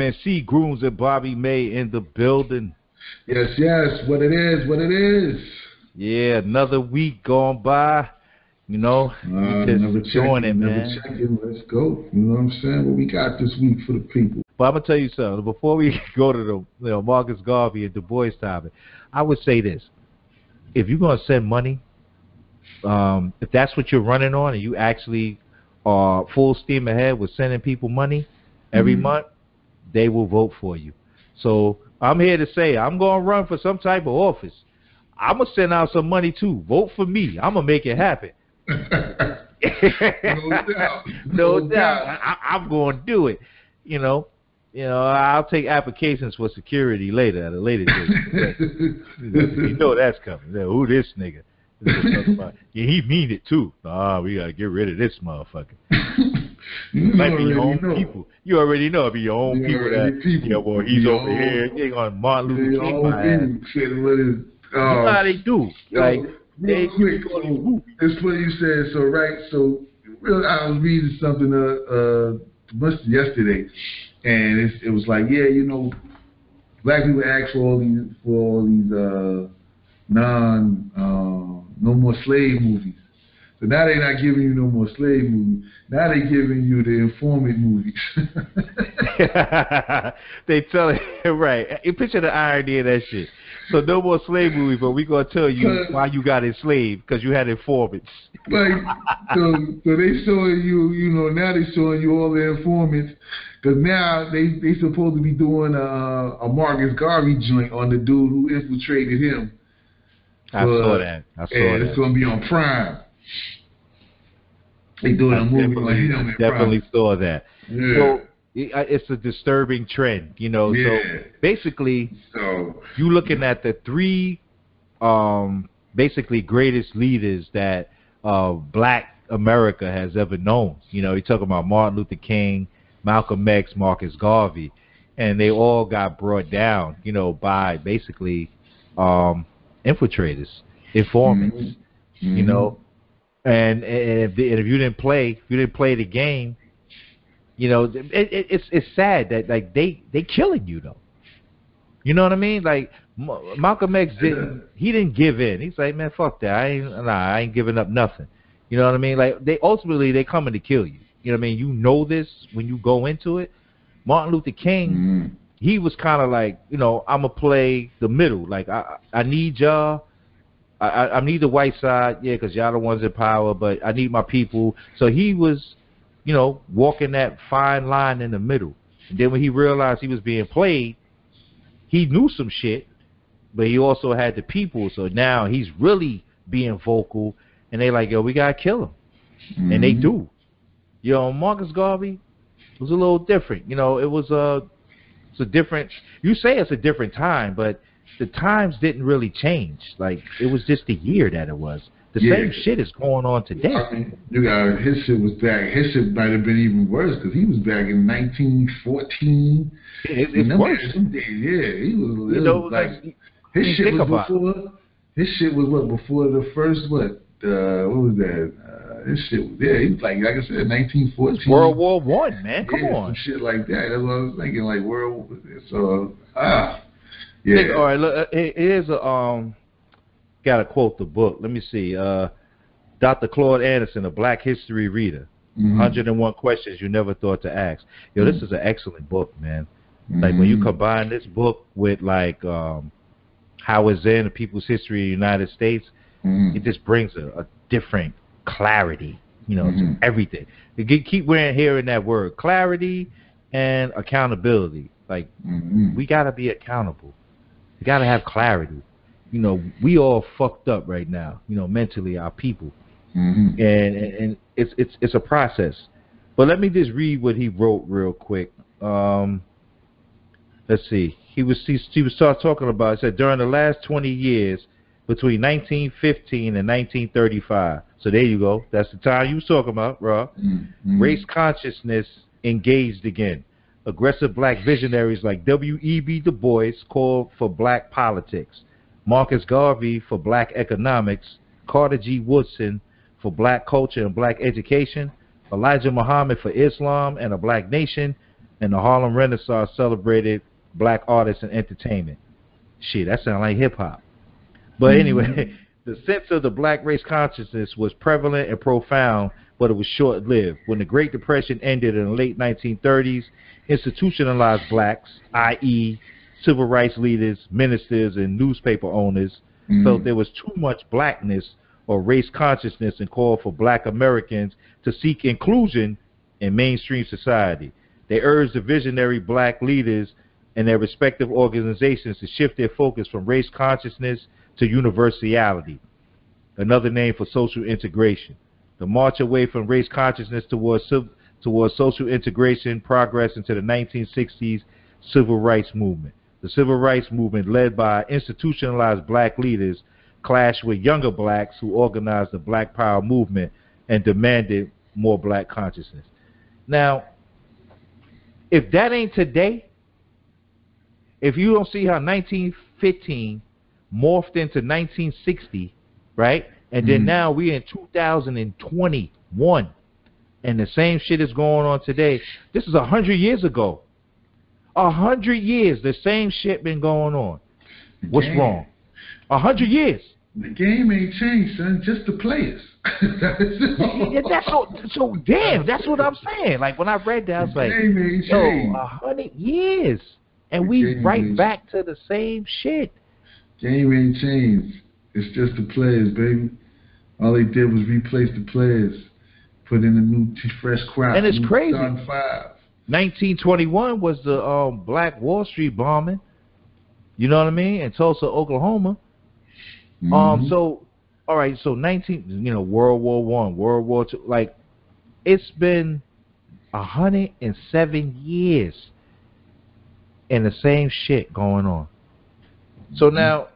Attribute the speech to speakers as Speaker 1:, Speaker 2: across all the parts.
Speaker 1: Man, C Grooms and Bobby May in the building.
Speaker 2: Yes, yes. What it is, what it is.
Speaker 1: Yeah, another week gone by. You know,
Speaker 2: Uh,
Speaker 1: just
Speaker 2: never
Speaker 1: enjoying it, man.
Speaker 2: checking. Let's go. You know what I'm saying? What we got this week for the people?
Speaker 1: But I'm gonna tell you something. Before we go to the you know, Marcus Garvey and Du Bois topic, I would say this: if you're gonna send money, um, if that's what you're running on, and you actually are full steam ahead with sending people money every
Speaker 2: Mhm.
Speaker 1: month, they will vote for you. So I'm here to say I'm gonna run for some type of office. I'm gonna send out some money too. Vote for me. I'm gonna make it happen.
Speaker 2: no doubt.
Speaker 1: no,
Speaker 2: No
Speaker 1: doubt.
Speaker 2: doubt.
Speaker 1: I, I'm going to do it. You know, you know, I'll take applications for security later at a later date. you know that's coming. Who this nigga? This is what I'm talking about. Yeah, he mean it too. Ah, we gotta get rid of this motherfucker.
Speaker 2: You
Speaker 1: Might be your own
Speaker 2: know.
Speaker 1: people. You already know it be your own
Speaker 2: You
Speaker 1: people that.
Speaker 2: people.
Speaker 1: Yeah, well, he's
Speaker 2: Your
Speaker 1: over
Speaker 2: own-
Speaker 1: here. He ain't on Martin Luther
Speaker 2: They
Speaker 1: King.
Speaker 2: all
Speaker 1: my ass.
Speaker 2: been said what is.
Speaker 1: You know how
Speaker 2: Uh,
Speaker 1: they do.
Speaker 2: yo,
Speaker 1: Like they
Speaker 2: quick,
Speaker 1: go to these movies.
Speaker 2: it's funny you said so. Right, so real, I was reading something uh, uh must yesterday, and it's, it was like, yeah, you know, black people ask for all these for all these uh, non uh, no more slave movies. So now they're not giving you no more slave movies. Now they're giving you the informant movies.
Speaker 1: they tell it right. You picture the irony of that shit. So no more slave movies, but we gonna tell you why you got enslaved because you had informants.
Speaker 2: like so, so they showing you, you know, now they showing you all the informants, because now they they supposed to be doing a, a Marcus Garvey joint on the dude who infiltrated him.
Speaker 1: I
Speaker 2: But-
Speaker 1: saw that. I saw
Speaker 2: and it's gonna be on Prime. They doing
Speaker 1: I
Speaker 2: a movie on him in
Speaker 1: definitely
Speaker 2: Prime.
Speaker 1: saw that.
Speaker 2: Yeah.
Speaker 1: So it- I- it's a disturbing trend, you know.
Speaker 2: Yeah.
Speaker 1: So basically,
Speaker 2: So
Speaker 1: you looking at the three, um, basically greatest leaders that uh, Black America has ever known. You know, you're talking about Martin Luther King, Malcolm X, Marcus Garvey, and they all got brought down, you know, by basically um, infiltrators, informants.
Speaker 2: mhm.
Speaker 1: You know, and, and if and if you didn't play, if you didn't play the game, you know, it, it, it's it's sad that like they they killing you though. You know what I mean? Like Ma- Malcolm X didn't he didn't give in. He's like, man, fuck that. I ain't nah, I ain't giving up nothing. You know what I mean? Like they ultimately they coming to kill you. You know what I mean? You know this when you go into it. Martin Luther King,
Speaker 2: Mhm.
Speaker 1: he was kind of like, you know, I'm gonna play the middle. Like I, I need y'all. I, I, I need the white side, yeah, because y'all the ones in power. But I need my people. So he was, you know, walking that fine line in the middle. And then when he realized he was being played, he knew some shit, but he also had the people. So now he's really being vocal, and they like, yo, we gotta kill him, and they
Speaker 2: Mhm.
Speaker 1: do. You know, Marcus Garvey was a little different. You know, it was a it's a different. You say it's a different time, but the times didn't really change. Like it was just the year that it was. The
Speaker 2: Yeah.
Speaker 1: same shit is going on today.
Speaker 2: I mean, you got his shit was back. His shit might have been even worse because he was back in 1914.
Speaker 1: It, it's worse.
Speaker 2: Yeah, he was.
Speaker 1: You know,
Speaker 2: was
Speaker 1: like,
Speaker 2: like his shit was
Speaker 1: it.
Speaker 2: before. His shit was what before the first what? Uh, what was that? Uh, his shit was yeah. He was like like I said, 1914.
Speaker 1: World War One, man. Come
Speaker 2: yeah,
Speaker 1: on.
Speaker 2: some shit like that. That's what I was thinking. Like world. So ah, yeah.
Speaker 1: Nigga, all right, look, uh, here's a um. Got to quote the book. Let me see. Uh, Dr. Claude Anderson, a Black History reader.
Speaker 2: Mhm.
Speaker 1: 101 questions you never thought to ask. Yo, this is an excellent book, man. Like when you
Speaker 2: Mhm.
Speaker 1: combine this book with like um, Howard Zinn, The People's History of the United States,
Speaker 2: Mhm.
Speaker 1: it just brings a, a different clarity, you know, to everything. You get, keep wearing hearing that word, clarity and accountability. Like
Speaker 2: Mhm.
Speaker 1: we gotta be accountable. We gotta have clarity. You know, we all fucked up right now. You know, mentally, our people,
Speaker 2: Mhm.
Speaker 1: and and, it's it's it's a process. But let me just read what he wrote real quick. Um, let's see. He was he, he was start talking about. It said during the last twenty years, between 1915 and 1935. So there you go. That's the time you was talking about, Rob.
Speaker 2: Mhm.
Speaker 1: Race consciousness engaged again. Aggressive black visionaries like W.E.B. Du Bois called for black politics. Marcus Garvey for black economics. Carter G. Woodson for black culture and black education. Elijah Muhammad for Islam and a black nation. and the Harlem Renaissance celebrated black artists and entertainment. Shit, that sounds like hip hop. But anyway, mm-hmm. the sense of the black race consciousness was prevalent and profound, but it was short lived. When the Great Depression ended in the late 1930s, institutionalized blacks, i.e., civil rights leaders, ministers, and newspaper owners, mm-hmm. felt there was too much blackness or race consciousness and called for black Americans to seek inclusion in mainstream society. They urged the visionary black leaders and their respective organizations to shift their focus from race consciousness to universality, another name for social integration. The march away from race consciousness towards, towards social integration progress into the 1960s civil rights movement. The civil rights movement, led by institutionalized black leaders, clashed with younger blacks who organized the Black Power movement and demanded more black consciousness. Now, if that ain't today, if you don't see how 1915 morphed into 1960, right? And then mm-hmm. now we're in 2021, and the same shit is going on today. This is a hundred years ago. A hundred years, the same shit been going on. What's Damn. wrong? A hundred years.
Speaker 2: The game ain't changed, son. Just the players.
Speaker 1: yeah, that's so, so damn. That's what I'm saying. Like when I read that, I was like, yo, a hundred years, and we right back to the same shit.
Speaker 2: Game ain't changed. It's just the players, baby. All they did was replace the players, put in a new, fresh crop.
Speaker 1: And it's crazy.
Speaker 2: Five.
Speaker 1: 1921 was the um, Black Wall Street bombing. You know what I mean? In Tulsa, Oklahoma. Um, mm-hmm. Um, so all right, so nineteen, you know, World War One, World War Two, like it's been a hundred and seven years, and the same shit going on. So mm-hmm. now,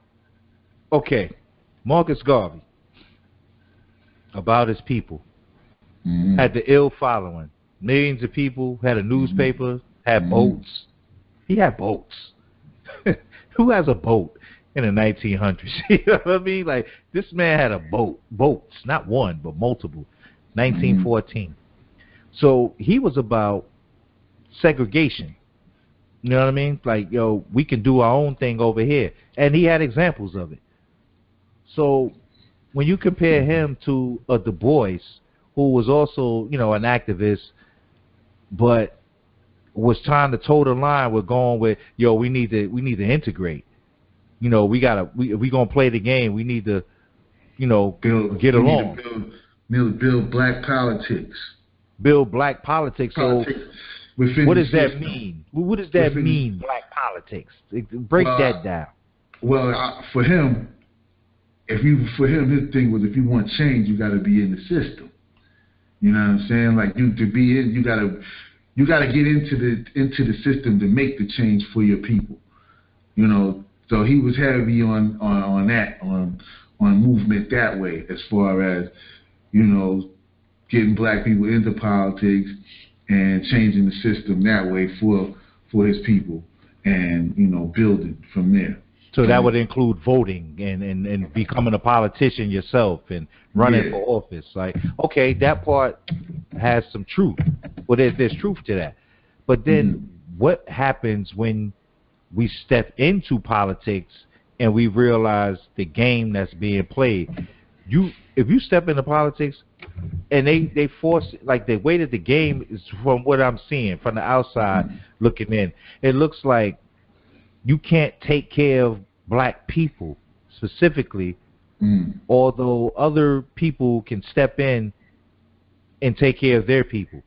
Speaker 1: okay, Marcus Garvey about his people mm-hmm. had the ill following. Millions of people had a mm-hmm. newspaper, had mm-hmm. boats. He had boats. Who has a boat? in the 1900s. you know what I mean? Like this man had a boat, boats, not one but multiple. 1914. Mm-hmm. So he was about segregation. You know what I mean? Like yo, we can do our own thing over here, and he had examples of it. So when you compare him to a Du Bois, who was also you know an activist, but was trying to toe the line with going with yo, we need to we need to integrate you know, we gotta we we gonna play the game. We need to, you know, build, get along.
Speaker 2: Build, build, build black politics.
Speaker 1: Build black politics. politics so, what does that mean? What does that within, mean, black politics? Break well, that down.
Speaker 2: Well, uh, for him, if you for him, his thing was if you want change, you got to be in the system. You know what I'm saying? Like you to be in, you gotta you gotta get into the into the system to make the change for your people. You know, so he was heavy on, on, on that, on on movement that way, as far as, you know, getting black people into politics and changing the system that way for for his people and, you know, building from there.
Speaker 1: So that would include voting and, and, and becoming a politician yourself and running yeah. for office. Like, okay, that part has some truth. Well, there's, there's truth to that. But then mm-hmm. what happens when we step into politics and we realize the game that's being played. You if you step into politics and they they force like the way that the game is from what I'm seeing from the outside mm-hmm. looking in, it looks like you can't take care of black people specifically, mm. although other people can step in and take care of their people.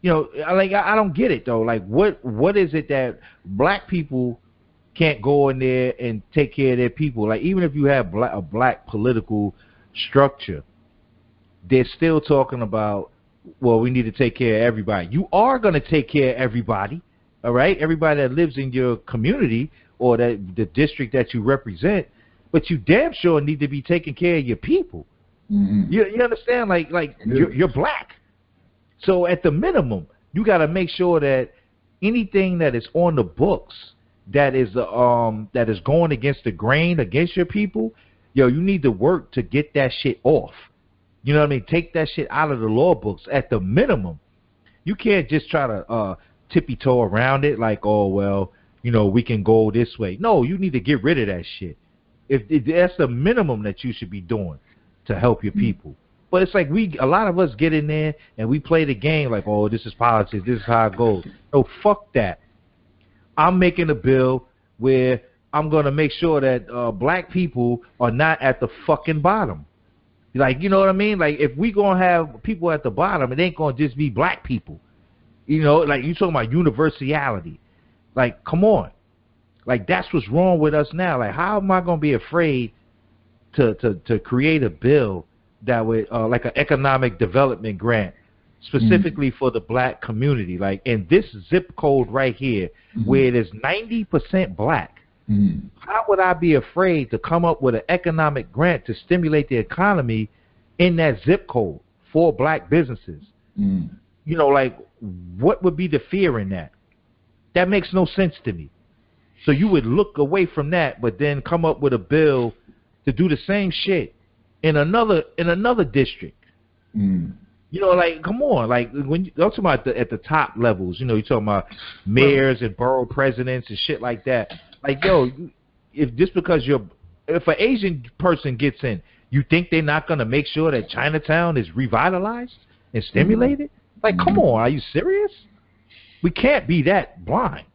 Speaker 1: You know, like I don't get it though. Like, what what is it that black people can't go in there and take care of their people. Like even if you have black, a black political structure, they're still talking about well, we need to take care of everybody. You are going to take care of everybody, all right? Everybody that lives in your community or that the district that you represent, but you damn sure need to be taking care of your people. Mm-hmm. You, you understand? Like like you're, you're black, so at the minimum, you got to make sure that anything that is on the books that is um that is going against the grain against your people, yo, you need to work to get that shit off. You know what I mean? Take that shit out of the law books at the minimum. You can't just try to uh tippy toe around it, like, oh well, you know, we can go this way. No, you need to get rid of that shit. If, if that's the minimum that you should be doing to help your people. But it's like we, a lot of us get in there and we play the game like, oh, this is politics, this is how it goes. No, fuck that. I'm making a bill where I'm gonna make sure that uh, black people are not at the fucking bottom. Like, you know what I mean? Like, if we gonna have people at the bottom, it ain't gonna just be black people. You know, like you talking about universality. Like, come on. Like that's what's wrong with us now. Like, how am I gonna be afraid to to to create a bill that would uh, like an economic development grant specifically mm-hmm. for the black community? Like in this zip code right here, mm-hmm. where it is ninety percent black. Mm-hmm. How would I be afraid to come up with an economic grant to stimulate the economy in that zip code for black businesses? Mm-hmm. You know, like what would be the fear in that? That makes no sense to me. So you would look away from that, but then come up with a bill to do the same shit in another in another district. Mm. You know, like come on, like when you, I'm talking about the, at the top levels. You know, you're talking about mayors and borough presidents and shit like that. Like yo, if just because you're if an Asian person gets in, you think they're not gonna make sure that Chinatown is revitalized and stimulated? Mm. Like, come on, are you serious? We can't be that blind.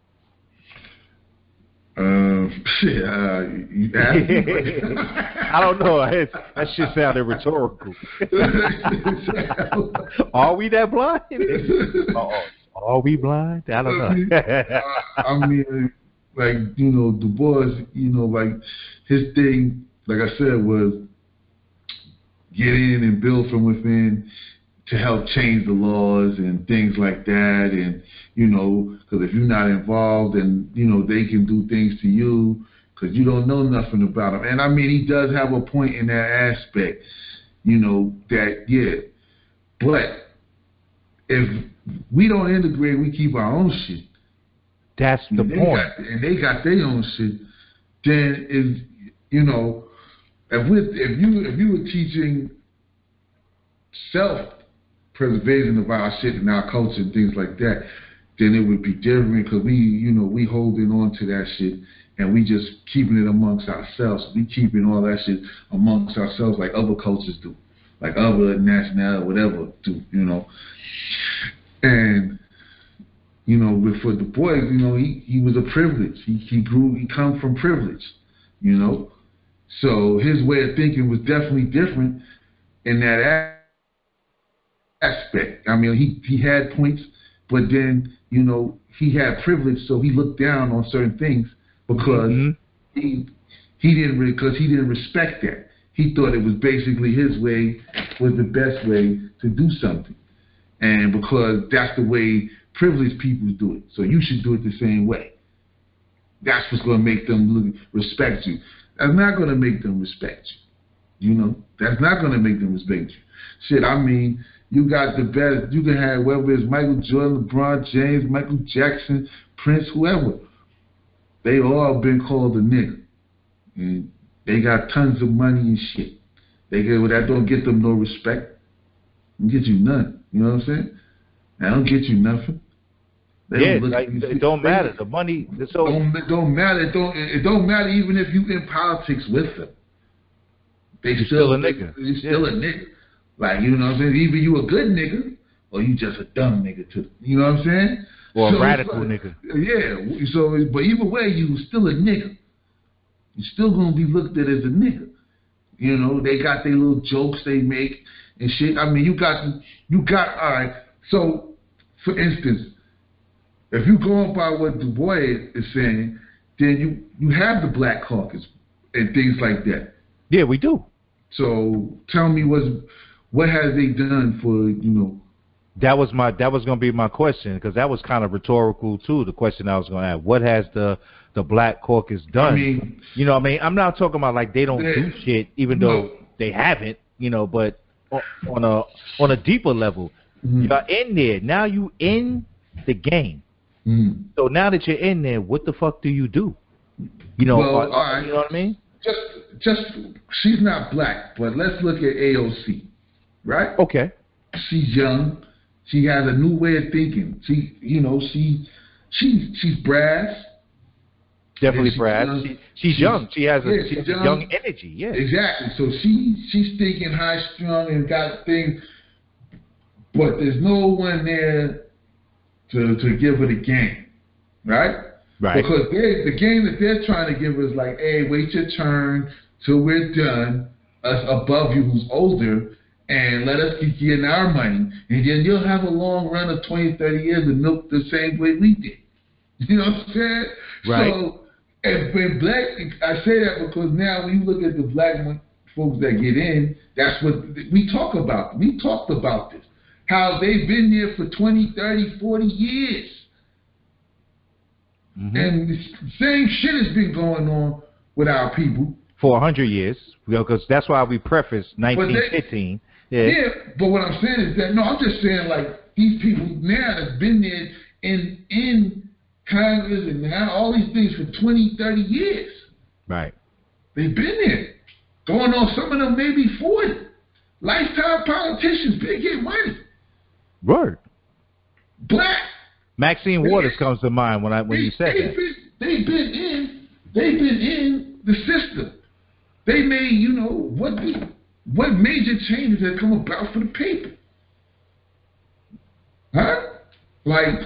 Speaker 2: Um, shit, uh,
Speaker 1: I don't know. that shit sounded rhetorical. are we that blind? oh, are we blind? I don't know.
Speaker 2: I mean, like you know, Du Bois, you know, like his thing, like I said, was get in and build from within to help change the laws and things like that. And, you know, because if you're not involved and, you know, they can do things to you because you don't know nothing about them. And I mean, he does have a point in that aspect, you know, that, yeah. But if we don't integrate, we keep our own shit.
Speaker 1: That's the
Speaker 2: and
Speaker 1: point.
Speaker 2: Got, and they got their own shit. Then if you know, if we if you if you were teaching self preservation of our shit and our culture and things like that, then it would be different because we, you know, we holding on to that shit and we just keeping it amongst ourselves. We keeping all that shit amongst ourselves like other cultures do, like other national whatever do, you know. And you know, with for Du Bois, you know, he he was a privilege. He he grew, he come from privilege, you know. So his way of thinking was definitely different in that aspect. I mean, he he had points, but then you know he had privilege, so he looked down on certain things because mm-hmm. he he didn't because he didn't respect that. He thought it was basically his way was the best way to do something, and because that's the way privileged people do it, so you should do it the same way. That's what's going to make them look, respect you. That's not going to make them respect you. You know, that's not going to make them respect you. Shit, I mean, you got the best. You can have whether it's Michael Jordan, LeBron James, Michael Jackson, Prince, whoever. They all been called a nigga, and they got tons of money and shit. They get well, that don't get them no respect. Don't get you none. You know what I'm saying? That don't get you nothing.
Speaker 1: They yeah, don't like, it don't matter. The money, so
Speaker 2: don't, it don't matter. It don't. It don't matter even if you in politics with them. They still,
Speaker 1: still a nigga.
Speaker 2: They still yeah. a nigga. Like, you know what I'm saying? Either you a good nigga or you just a dumb nigga too. You know what I'm saying?
Speaker 1: Or so a radical like, nigga.
Speaker 2: Yeah. So, but either way, you still a nigga. You still gonna be looked at as a nigga. You know, they got their little jokes they make and shit. I mean, you got you got all right. So, for instance, if you go by what Du Bois is saying, then you you have the Black Caucus and things like that.
Speaker 1: Yeah, we do.
Speaker 2: So tell me what's what has they done for you know?
Speaker 1: That was my that was going to be my question because that was kind of rhetorical too. The question I was going to ask: What has the the Black Caucus done?
Speaker 2: I mean,
Speaker 1: you know, I mean, I'm not talking about like they don't they, do shit, even no. though they haven't, you know, but on a on a deeper level, mm-hmm. you're in there now. You in the game. Mm-hmm. So now that you're in there, what the fuck do you do? You know,
Speaker 2: well,
Speaker 1: right. you know what I mean?
Speaker 2: Just, just she's not black, but let's look at AOC right?
Speaker 1: Okay.
Speaker 2: She's young. She has a new way of thinking. She, you know, she, she, she's brass.
Speaker 1: Definitely
Speaker 2: she
Speaker 1: brass. She, she's,
Speaker 2: She's-
Speaker 1: young. She has a,
Speaker 2: yeah,
Speaker 1: she
Speaker 2: she's
Speaker 1: has
Speaker 2: young.
Speaker 1: young energy. Yeah.
Speaker 2: Exactly. So she, she's thinking high strung and got things, but there's no one there to to give her the game, right?
Speaker 1: Right.
Speaker 2: Because they, the game that they're trying to give is like, hey, wait your turn till we're done, us above you who's older, and let us keep getting our money, and then you'll have a long run of 20, 30 years and milk the same way we did. You know what I'm saying?
Speaker 1: Right.
Speaker 2: So, and when black, I say that because now when you look at the black folks that get in, that's what we talk about. We talked about this. How they've been there for 20, 30, 40 years.
Speaker 1: Mhm.
Speaker 2: And the same shit has been going on with our people.
Speaker 1: For a hundred years, because that's why we preface 1915. Yeah.
Speaker 2: Yeah, but what I'm saying is that no, I'm just saying like these people now that's been there in in Congress and now all these things for 20, 30 years.
Speaker 1: Right.
Speaker 2: They've been there. Going on some of them maybe 40. Lifetime politicians, big get money.
Speaker 1: Word.
Speaker 2: Black.
Speaker 1: Maxine Waters comes to mind when I when you said
Speaker 2: they,
Speaker 1: that.
Speaker 2: Been, they've been in they've been in the system. They made, you know, what what major changes have come about for the people. Huh? Like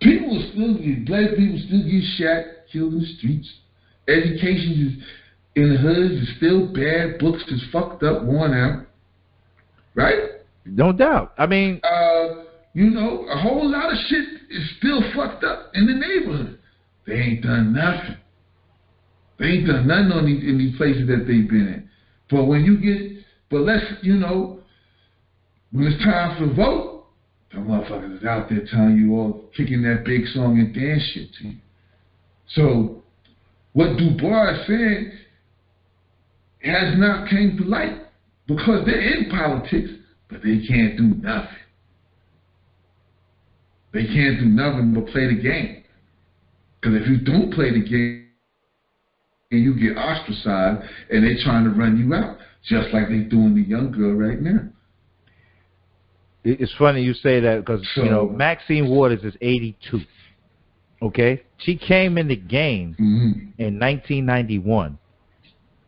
Speaker 2: people still get black people still get shot, killed in the streets. Education is in the hoods is still bad, books is fucked up, worn out. Right?
Speaker 1: No doubt. I mean,
Speaker 2: uh, you know, a whole lot of shit is still fucked up in the neighborhood. They ain't done nothing. They ain't done nothing on these, in these places that they've been in. But when you get, but let's, you know, when it's time for vote, the motherfuckers is out there telling you all, kicking that big song and dance shit to you. So, what Du Bois said has not came to light because they're in politics, but they can't do nothing. They can't do nothing but play the game. Because if you don't play the game, and you get ostracized, and they're trying to run you out, just like they're doing the young girl right now.
Speaker 1: it's funny you say that because you know Maxine Waters is 82. Okay, she came in the game
Speaker 2: Mm-hmm.
Speaker 1: in 1991,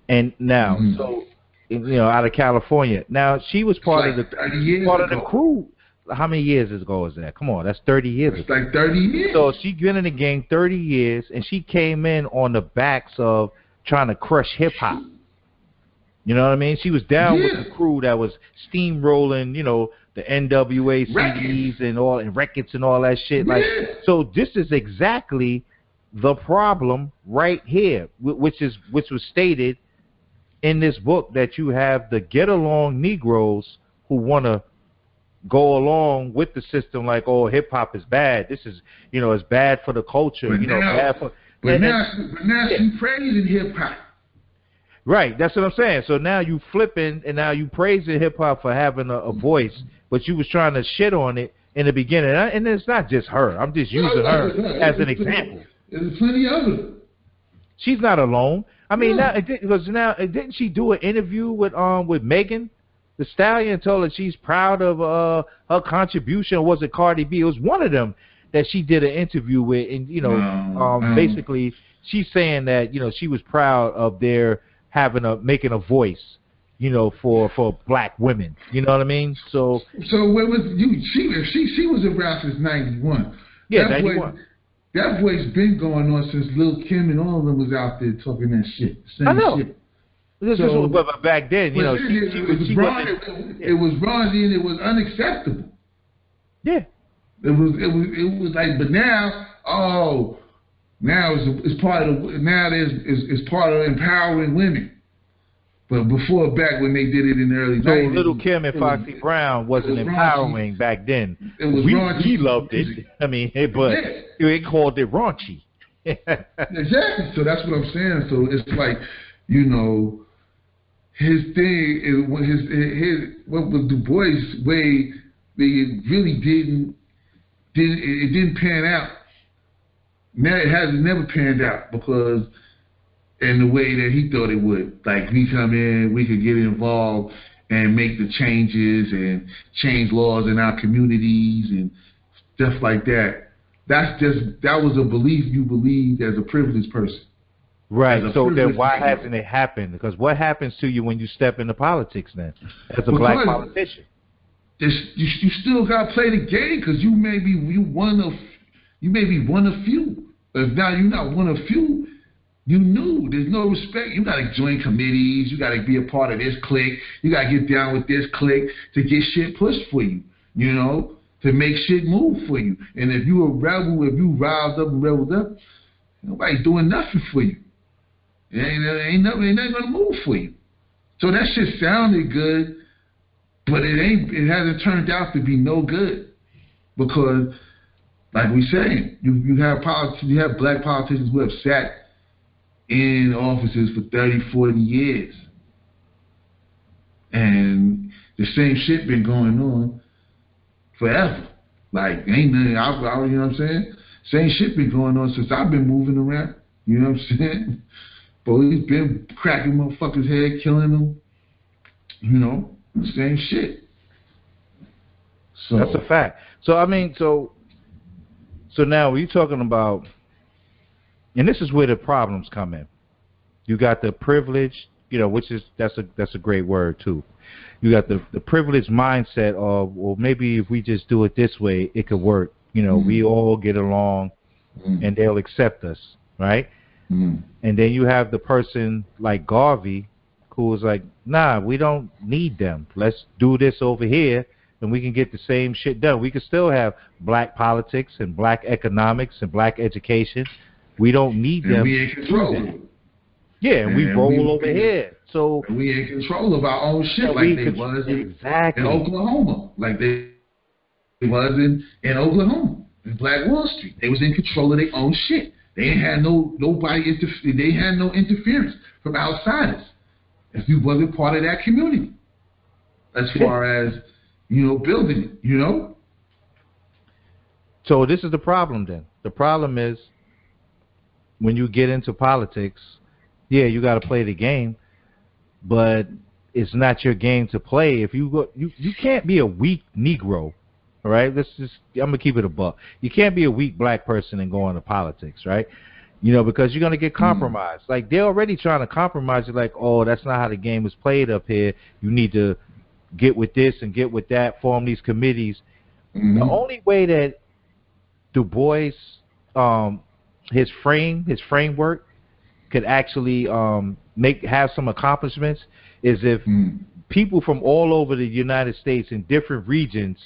Speaker 1: and now
Speaker 2: Mhm.
Speaker 1: so you know out of California. Now she was part
Speaker 2: like
Speaker 1: of the
Speaker 2: 30 years
Speaker 1: part of the crew. How many years ago is that? Come on, that's 30 years.
Speaker 2: It's like 30 years.
Speaker 1: So she's been in the game 30 years, and she came in on the backs of trying to crush hip hop. You know what I mean? She was down
Speaker 2: Yeah.
Speaker 1: with the crew that was steamrolling, you know, the NWA
Speaker 2: Records.
Speaker 1: CDs and all and records and all that shit. Like, so this is exactly the problem right here, wh- which is which was stated in this book that you have the get along Negroes who want to go along with the system like oh hip hop is bad this is you know it's bad for the culture
Speaker 2: But
Speaker 1: you know
Speaker 2: now-
Speaker 1: bad for
Speaker 2: but
Speaker 1: and-
Speaker 2: now, but now
Speaker 1: Yeah.
Speaker 2: she praising hip hop.
Speaker 1: right that's what i'm saying so now you flipping and now you praising hip hop for having a, a voice but you was trying to shit on it in the beginning and I- and it's not just her i'm just using her as an example
Speaker 2: There's plenty of it.
Speaker 1: she's not alone i mean
Speaker 2: No.
Speaker 1: now because now didn't she do an interview with um with megan the stallion told her she's proud of uh her contribution or was it cardi b it was one of them that she did an interview with and you know
Speaker 2: No,
Speaker 1: um
Speaker 2: no.
Speaker 1: basically she's saying that you know she was proud of their having a making a voice you know for for black women you know what i mean so
Speaker 2: So where was you? She if she she was around since '91.
Speaker 1: Yeah,
Speaker 2: that
Speaker 1: 91.
Speaker 2: Voice, that voice been going on since Lil Kim and all of them was out there talking that shit. Same
Speaker 1: I know.
Speaker 2: Shit.
Speaker 1: This
Speaker 2: So-
Speaker 1: is but, back then you know she,
Speaker 2: it,
Speaker 1: she
Speaker 2: it
Speaker 1: was
Speaker 2: was
Speaker 1: she
Speaker 2: wrong. It, it was wrong and it was unacceptable.
Speaker 1: yeah
Speaker 2: It was it was it was like, but now, oh, now it's, it's part of now there's is it's part of empowering women. But before back when they did it in the early
Speaker 1: So
Speaker 2: 90s,
Speaker 1: Little Kim and
Speaker 2: it was-
Speaker 1: Foxy Brown wasn't
Speaker 2: was
Speaker 1: empowering back then.
Speaker 2: It was
Speaker 1: we,
Speaker 2: raunchy
Speaker 1: we loved it. I mean, but
Speaker 2: Yeah.
Speaker 1: they called it raunchy.
Speaker 2: Exactly. So that's what I'm saying. So it's like, you know, his thing is what his his what was Du Bois' way. They really didn't didn't it it didn't pan out. Now it has never panned out because in the way that he thought it would. Like we come in, we could get involved and make the changes and change laws in our communities and stuff like that. That's just that was a belief you believed as a privileged person.
Speaker 1: Right. So then why hasn't it happened? Because what happens to you when you step into politics then, as a black politician?
Speaker 2: It's, you, you still got to play the game because you may be you one of you may be one of few. If now you're not one of few, you knew there's no respect. You got to join committees. You got to be a part of this clique. You got to get down with this clique to get shit pushed for you. You know, to make shit move for you. And if you a rebel, if you riled up and rebelled up, nobody doing nothing for you. Ain't ain't nothing, ain't gonna move for you. So that shit sounded good, but it ain't. It hasn't turned out to be no good because, like we saying, you you have politi- you have black politicians who have sat in offices for 30, 40 years, and the same shit been going on forever. Like ain't nothing. I, I, you know what I'm saying? Same shit been going on since I've been moving around. You know what I'm saying? Police been cracking motherfuckers' head, killing them. You know, same shit. So
Speaker 1: That's a fact. So I mean, so so now we're talking about, and this is where the problems come in. You got the privilege, you know, which is that's a that's a great word too. You got the the privileged mindset of, well, maybe if we just do it this way, it could work. You know, we all get along,
Speaker 2: Mm,
Speaker 1: and they'll accept us, right?
Speaker 2: Mm,
Speaker 1: And then you have the person like Garvey, who was like, nah, we don't need them. Let's do this over here, and we can get the same shit done. We can still have black politics and black economics and black education. We don't need
Speaker 2: and
Speaker 1: them.
Speaker 2: we in control.
Speaker 1: yeah, and we
Speaker 2: and
Speaker 1: roll
Speaker 2: we-
Speaker 1: over here. So
Speaker 2: we in control of our own shit like they was in,
Speaker 1: exactly.
Speaker 2: in Oklahoma, like they was in, in Oklahoma, in Black Wall Street. They was in control of their own shit. They had no nobody interfere. They had no interference from outsiders. If you wasn't part of that community, as far as you know, building it, you know.
Speaker 1: So this is the problem then. The problem is when you get into politics, yeah, you got to play the game, but it's not your game to play. If you go, you you can't be a weak Negro, all right? Let's just I'm gonna keep it a buck. You can't be a weak black person and go into politics, right? You know, because you're gonna get compromised. Like they're already trying to compromise you. Like, oh, that's not how the game is played up here. You need to get with this and get with that. Form these committees.
Speaker 2: Mhm.
Speaker 1: The only way that Du Bois, um, his frame, his framework, could actually um, make have some accomplishments is if
Speaker 2: Mm.
Speaker 1: people from all over the United States in different regions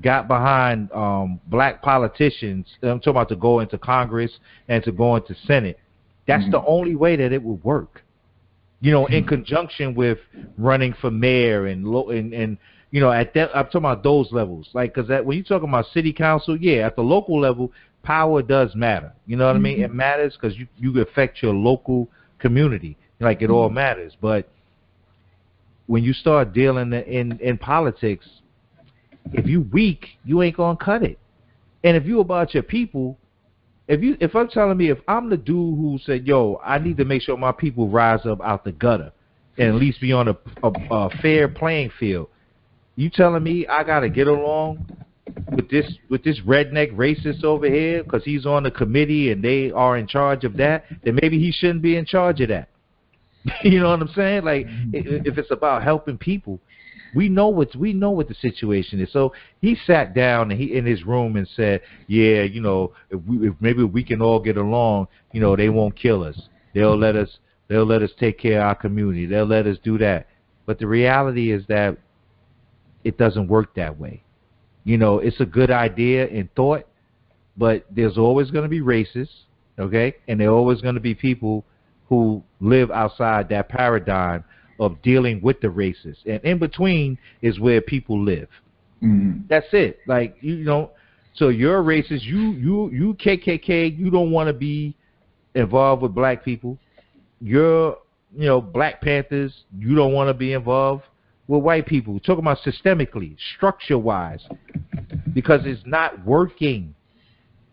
Speaker 1: got behind um, black politicians. I'm talking about to go into Congress and to go into Senate. That's
Speaker 2: Mhm.
Speaker 1: the only way that it would work. You know, in conjunction with running for mayor and lo- and and you know at that I'm talking about those levels. Like because when you're talking about city council, yeah, at the local level, power does matter. You know what I mean? It matters because you you affect your local community. Like it all matters, but when you start dealing in in politics, if you weak, you ain't gonna cut it. And if you about your people, if you if I'm telling me if I'm the dude who said, "Yo, I need to make sure my people rise up out the gutter and at least be on a, a, a fair playing field," you telling me I gotta get along with this with this redneck racist over here because he's on the committee and they are in charge of that? Then maybe he shouldn't be in charge of that. you know what I'm saying? Like mm-hmm. if it's about helping people, we know what we know what the situation is. So he sat down and he in his room and said, "Yeah, you know, if we if maybe we can all get along, you know, they won't kill us. They'll let us they'll let us take care of our community. They'll let us do that." But the reality is that it doesn't work that way. You know, it's a good idea in thought, but there's always going to be racists, okay? And there always going to be people who live outside that paradigm of dealing with the racists. And in between is where people live.
Speaker 2: Mm.
Speaker 1: That's it. Like you know, so you're racist. You you you KKK. You don't want to be involved with black people. You're you know Black Panthers. You don't want to be involved with white people. We're Talking about systemically, structure wise, because it's not working.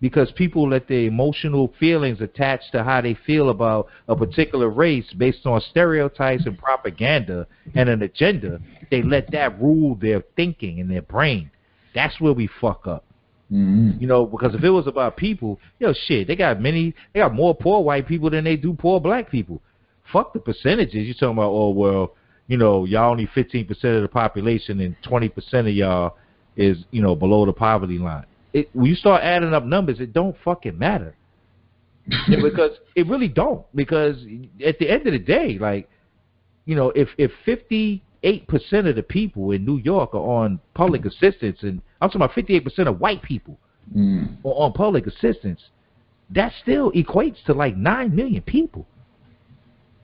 Speaker 1: Because people let their emotional feelings attached to how they feel about a particular race based on stereotypes and propaganda and an agenda. They let that rule their thinking and their brain. That's where we fuck up.
Speaker 2: Mm-hmm.
Speaker 1: You know, because if it was about people, you know, shit, they got many, they got more poor white people than they do poor black people. Fuck the percentages. You're talking about, oh well, you know, y'all only 15% of the population and 20% of y'all is, you know, below the poverty line. It, when you start adding up numbers, it don't fucking matter. Because it really don't. Because at the end of the day, like, you know, if if 58 percent of the people in New York are on public assistance, and I'm talking about 58 percent of white people
Speaker 2: Mm.
Speaker 1: are on public assistance, that still equates to like nine million people.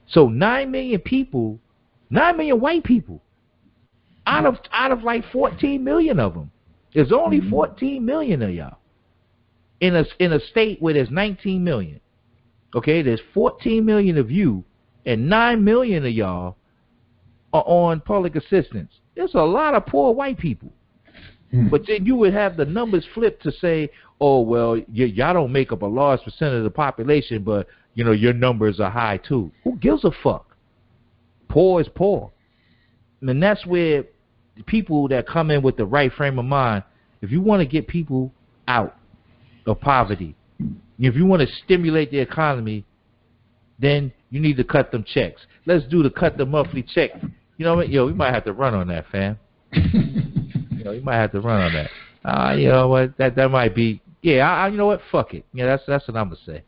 Speaker 1: So nine million people, nine million white people, out of out of like 14 million of them, there's only 14 million of y'all in a in a state where there's 19 million. Okay, there's 14 million of you, and nine million of y'all are on public assistance. There's a lot of poor white people.
Speaker 2: Mm.
Speaker 1: But then you would have the numbers flipped to say, oh well, y- y'all don't make up a large percent of the population, but you know your numbers are high too. Who gives a fuck? Poor is poor, and that's where people that come in with the right frame of mind. If you want to get people out of poverty, if you want to stimulate the economy, then you need to cut them checks. Let's do the cut the monthly check. You know what? Yo, we might have to run on that, fam. You know, you might have to run on that. Uh, you know what? That that might be. Yeah, I, I, you know what? Fuck it. Yeah, that's that's what I'm gonna say.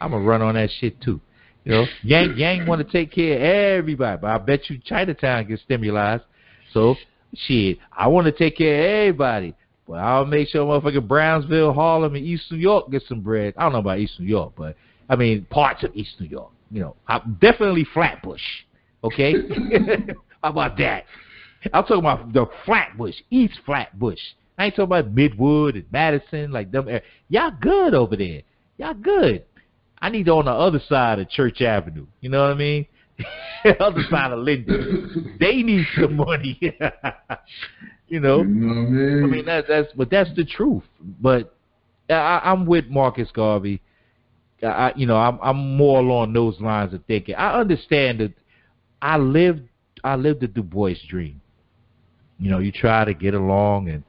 Speaker 1: I'm gonna run on that shit too. You know, Yang Yang want to take care of everybody, but I bet you Chinatown gets stimulated. So shit, I want to take care of everybody, but I'll make sure motherfucking Brownsville, Harlem, and East New York get some bread. I don't know about East New York, but I mean parts of East New York. You know, I'm definitely Flatbush. Okay, how about that? I'm talking about the Flatbush, East Flatbush. I ain't talking about Midwood and Madison, like them. Y'all good over there. Y'all good. I need on the other side of Church Avenue. You know what I mean? other side of Linden. They need some money. you know.
Speaker 2: You know I mean?
Speaker 1: I mean that, that's but that's the truth. But I, I'm with Marcus Garvey. I, I- you know, I'm I'm more along those lines of thinking. I understand that I lived I lived the Du Bois dream. You know, you try to get along and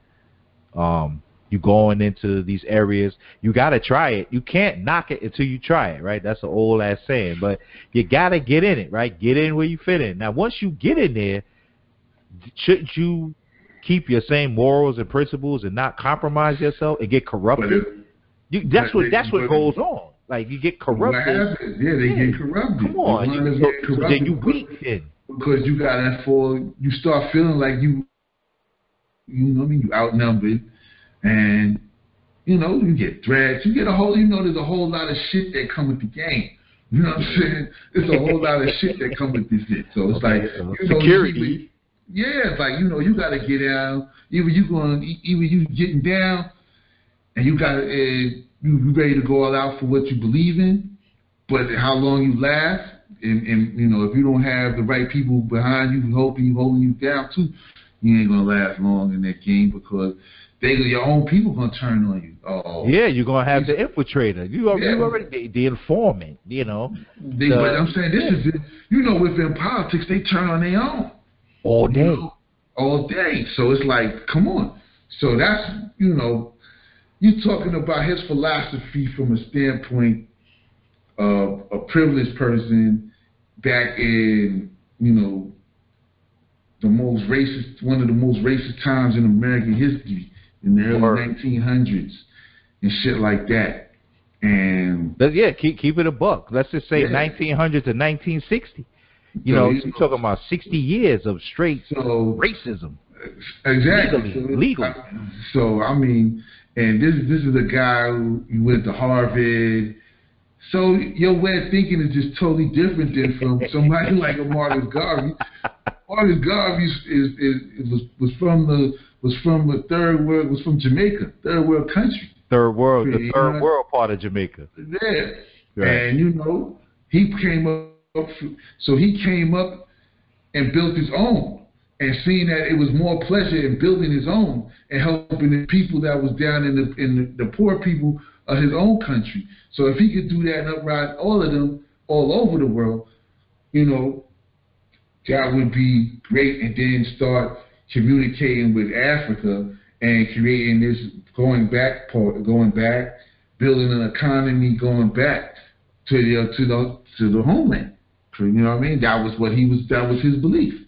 Speaker 1: um you going into these areas, you gotta try it. You can't knock it until you try it, right? That's an old ass saying. But you gotta get in it, right? Get in where you fit in. Now once you get in there, shouldn't you keep your same morals and principles and not compromise yourself and get corrupted? You, that's what that's what goes on. Like you get corrupted.
Speaker 2: Yeah, they
Speaker 1: Yeah.
Speaker 2: get corrupted.
Speaker 1: Come on, you, so,
Speaker 2: getting
Speaker 1: then you
Speaker 2: because-
Speaker 1: weak then.
Speaker 2: because you got that for you start feeling like you you know what I mean you outnumbered and you know you get threats you get a whole you know there's a whole lot of shit that come with the game you know what I'm saying there's a whole lot of shit that come with this shit so it's
Speaker 1: Okay,
Speaker 2: like
Speaker 1: so
Speaker 2: you know
Speaker 1: security.
Speaker 2: yeah it's like you know you got to get out. either you going either you getting down and you got to uh, you you ready to go all out for what you believe in but how long you last, and, and you know, if you don't have the right people behind you, helping you, holding you down too, you ain't gonna last long in that game because they your own people gonna turn on you. Oh,
Speaker 1: Yeah, you're gonna have the infiltrator. You already, you already the, the informant. You know,
Speaker 2: They,
Speaker 1: the-
Speaker 2: but I'm saying this is it. You know, within politics, they turn on their own
Speaker 1: all
Speaker 2: you
Speaker 1: day.
Speaker 2: know, all day. So it's like, come on. So that's you know, you talking about his philosophy from a standpoint of a privileged person back in you know the most racist, one of the most racist times in American history in the early
Speaker 1: Word.
Speaker 2: 1900s and shit like that. And
Speaker 1: But yeah, keep keep it a buck. Let's just say
Speaker 2: Yeah.
Speaker 1: 1900 to 1960. You
Speaker 2: So,
Speaker 1: know,
Speaker 2: you
Speaker 1: you're
Speaker 2: know-
Speaker 1: talking about 60 years of straight
Speaker 2: so
Speaker 1: racism.
Speaker 2: Exactly.
Speaker 1: Legally,
Speaker 2: so,
Speaker 1: legally.
Speaker 2: So I mean, and this this is a guy who went to Harvard. So your way of thinking is just totally different than from somebody like a Marcus Garvey. Marcus Garvey is, is, is was was from the was from the third world was from Jamaica, third world country.
Speaker 1: Third world, the third world part of Jamaica.
Speaker 2: Yeah.
Speaker 1: Right.
Speaker 2: And you know, he came up so he came up and built his own and seeing that it was more pleasure in building his own and helping the people that was down in the in the, the poor people of his own country. So if he could do that and uprise all of them all over the world, you know, that would be great. And then start communicating with Africa and creating this going back part, going back, building an economy, going back to the to the to the homeland. You know what I mean? That was what he was. That was his belief.